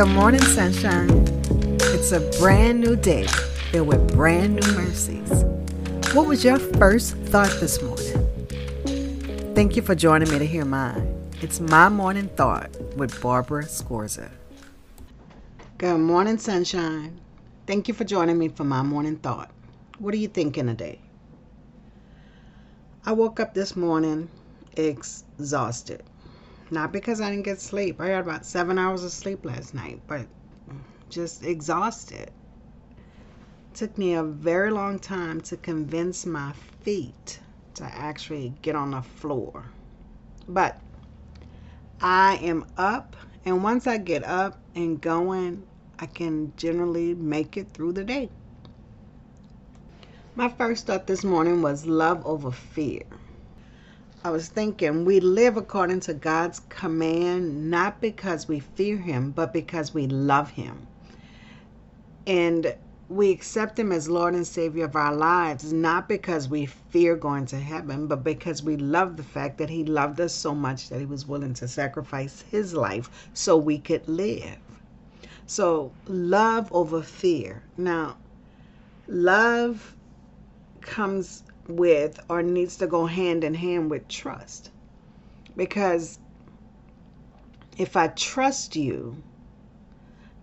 Good morning, sunshine. It's a brand new day filled with brand new mercies. What was your first thought this morning? Thank you for joining me to hear mine. It's my morning thought with Barbara Scorza. Good morning, sunshine. Thank you for joining me for my morning thought. What are you thinking today? I woke up this morning exhausted. Not because I didn't get sleep. I had about seven hours of sleep last night, but just exhausted. Took me a very long time to convince my feet to actually get on the floor. But I am up, and once I get up and going, I can generally make it through the day. My first thought this morning was love over fear. I was thinking we live according to God's command, not because we fear Him, but because we love Him. And we accept Him as Lord and Savior of our lives, not because we fear going to heaven, but because we love the fact that He loved us so much that He was willing to sacrifice His life so we could live. So, love over fear. Now, love comes with or needs to go hand in hand with trust. Because if I trust you,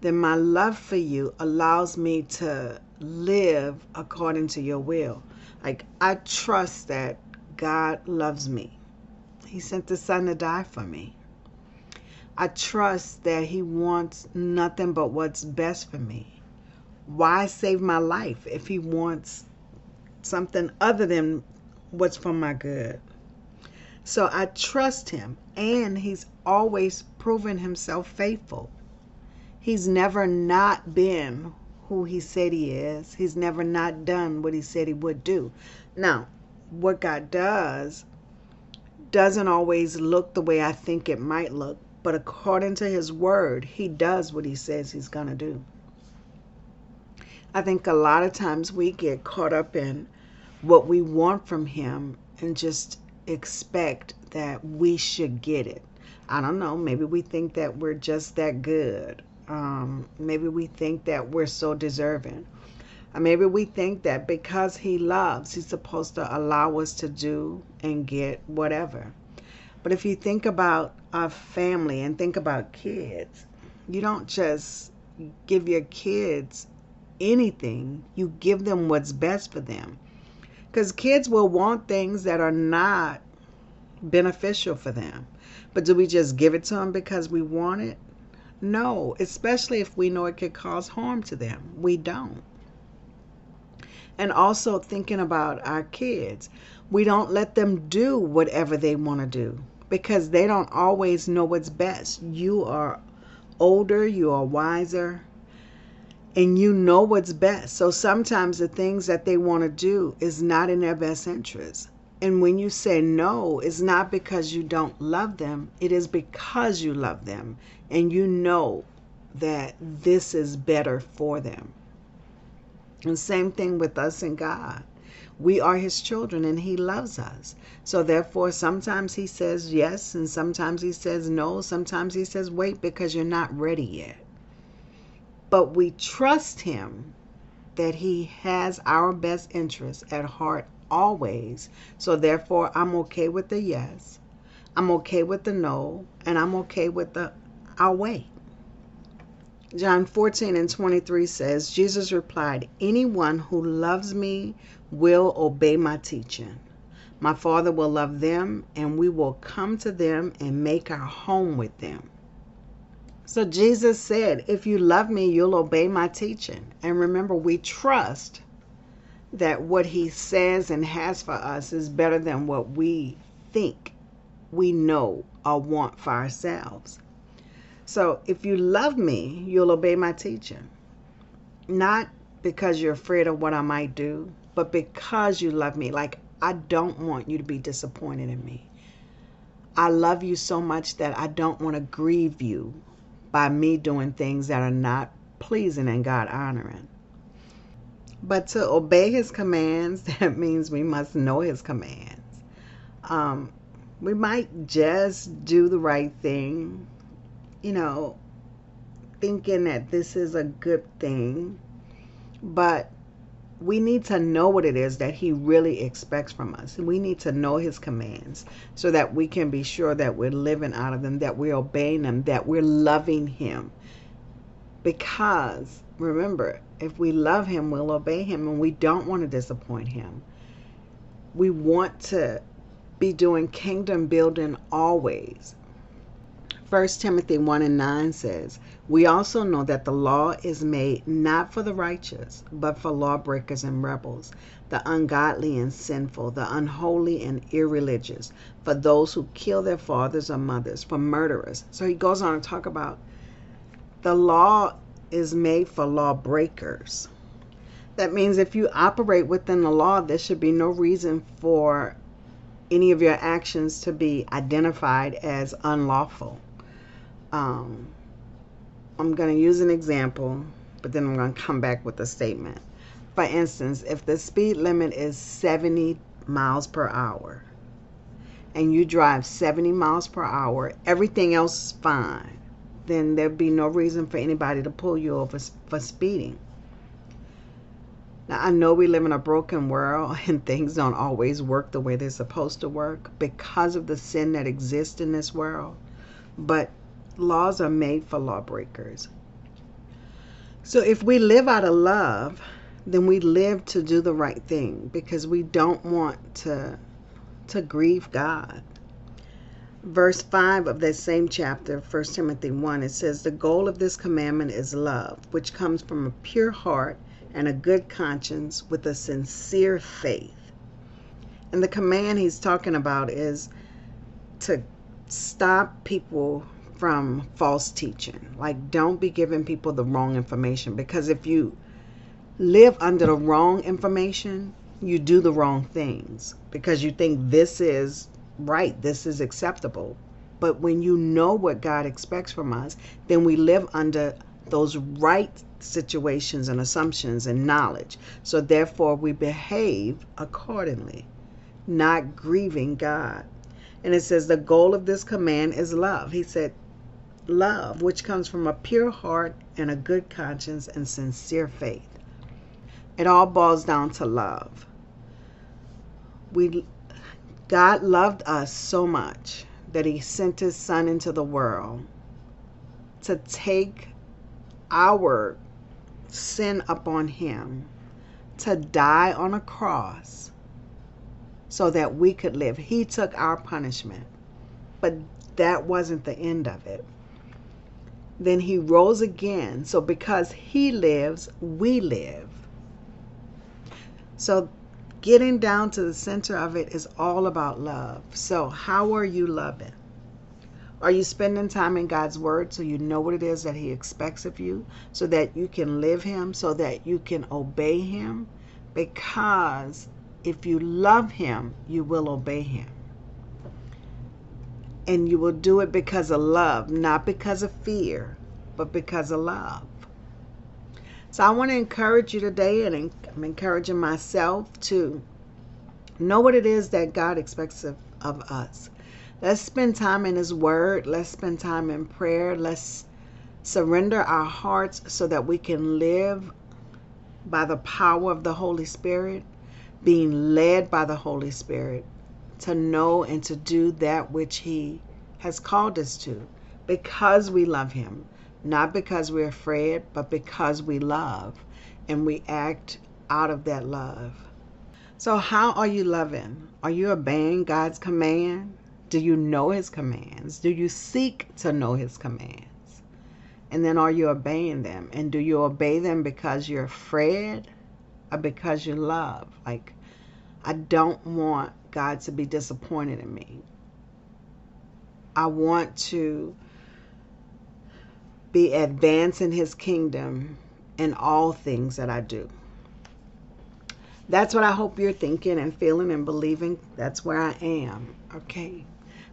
then my love for you allows me to live according to your will. Like, I trust that God loves me. He sent the Son to die for me. I trust that He wants nothing but what's best for me. Why save my life if He wants something other than what's for my good. So I trust him, and he's always proven himself faithful. He's never not been who he said he is, he's never not done what he said he would do. Now, what God does doesn't always look the way I think it might look, but according to his word, he does what he says he's going to do. I think a lot of times we get caught up in what we want from him and just expect that we should get it. I don't know. Maybe we think that we're just that good. Um, maybe we think that we're so deserving. Or maybe we think that because he loves, he's supposed to allow us to do and get whatever. But if you think about our family and think about kids, you don't just give your kids anything, you give them what's best for them. Because kids will want things that are not beneficial for them. But do we just give it to them because we want it? No, especially if we know it could cause harm to them. We don't. And also thinking about our kids, we don't let them do whatever they want to do because they don't always know what's best. You are older, you are wiser, and you know what's best. So sometimes the things that they want to do is not in their best interest. And when you say no, it's not because you don't love them, it is because you love them and you know that this is better for them. And same thing with us and God. We are his children and he loves us. So therefore sometimes he says yes and sometimes he says no, sometimes he says wait because you're not ready yet but we trust Him that He has our best interests at heart always. So therefore, I'm okay with the yes, I'm okay with the no, and I'm okay with the I'll wait. John 14 and 23 says, Jesus replied, Anyone who loves me will obey my teaching. My Father will love them, and we will come to them and make our home with them. So Jesus said, If you love me, you'll obey my teaching. And remember, we trust that what he says and has for us is better than what we think we know or want for ourselves. So if you love me, you'll obey my teaching. Not because you're afraid of what I might do, but because you love me. Like, I don't want you to be disappointed in me. I love you so much that I don't want to grieve you by me doing things that are not pleasing and God honoring. But to obey his commands, that means we must know his commands. Um, we might just do the right thing. You know, thinking that this is a good thing, but we need to know what it is that he really expects from us. We need to know his commands so that we can be sure that we're living out of them, that we're obeying them, that we're loving him. Because remember, if we love him, we'll obey him, and we don't want to disappoint him. We want to be doing kingdom building always. 1 Timothy 1 and 9 says, We also know that the law is made not for the righteous, but for lawbreakers and rebels, the ungodly and sinful, the unholy and irreligious, for those who kill their fathers or mothers, for murderers. So he goes on to talk about the law is made for lawbreakers. That means if you operate within the law, there should be no reason for any of your actions to be identified as unlawful um, I'm going to use an example, but then I'm going to come back with a statement. For instance, if the speed limit is 70 miles per hour and you drive 70 miles per hour, everything else is fine, then there'd be no reason for anybody to pull you over for speeding. Now, I know we live in a broken world and things don't always work the way they're supposed to work because of the sin that exists in this world. But laws are made for lawbreakers. So if we live out of love, then we live to do the right thing because we don't want to to grieve God. Verse 5 of that same chapter, 1 Timothy 1, it says, The goal of this commandment is love, which comes from a pure heart and a good conscience with a sincere faith. And the command he's talking about is to stop people from false teaching. Like, don't be giving people the wrong information because if you live under the wrong information, you do the wrong things because you think this is right, this is acceptable. But when you know what God expects from us, then we live under those right situations and assumptions and knowledge. So therefore, we behave accordingly, not grieving God. And it says the goal of this command is love. He said, love, which comes from a pure heart and a good conscience and sincere faith. It all boils down to love. We God loved us so much that he sent his son into the world to take our sin upon him, to die on a cross so that we could live. He took our punishment. But that wasn't the end of it. Then he rose again. So because he lives, we live. So getting down to the center of it is all about love. So, how are you loving? Are you spending time in God's Word so you know what it is that He expects of you, so that you can live Him, so that you can obey Him? Because if you love Him, you will obey Him and you will do it because of love, not because of fear, but because of love. So I want to encourage you today, and I'm encouraging myself to know what it is that God expects of, of us. Let's spend time in His Word. Let's spend time in prayer. Let's surrender our hearts so that we can live by the power of the Holy Spirit, being led by the Holy Spirit to know and to do that which He has called us to because we love Him, not because we're afraid, but because we love and we act out of that love. So, how are you loving? Are you obeying God's command? Do you know His commands? Do you seek to know His commands? And then are you obeying them? And do you obey them because you're afraid or because you love? Like, I don't want God to be disappointed in me. I want to be advancing his kingdom in all things that I do. That's what I hope you're thinking and feeling and believing. That's where I am. Okay.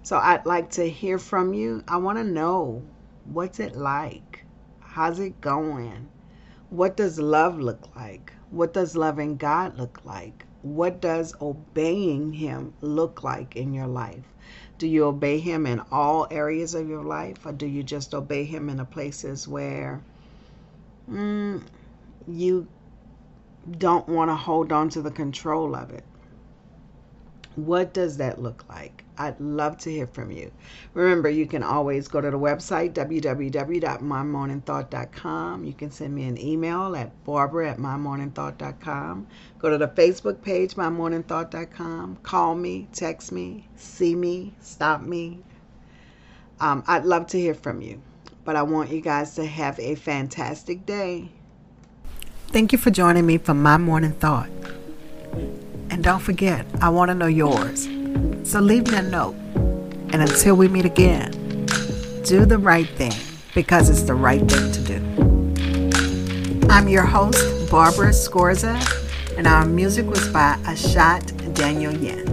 So I'd like to hear from you. I want to know what's it like? How's it going? What does love look like? What does loving God look like? What does obeying him look like in your life? Do you obey Him in all areas of your life, or do you just obey Him in the places where mm, you don't want to hold on to the control of it? What does that look like? I'd love to hear from you. Remember, you can always go to the website, www.mymorningthought.com. You can send me an email at barbara at mymorningthought.com. Go to the Facebook page, mymorningthought.com. Call me, text me, see me, stop me. Um, I'd love to hear from you. But I want you guys to have a fantastic day. Thank you for joining me for My Morning Thought. And don't forget, I want to know yours. So leave me a note. And until we meet again, do the right thing because it's the right thing to do. I'm your host, Barbara Scorza, and our music was by Ashot Danielyan.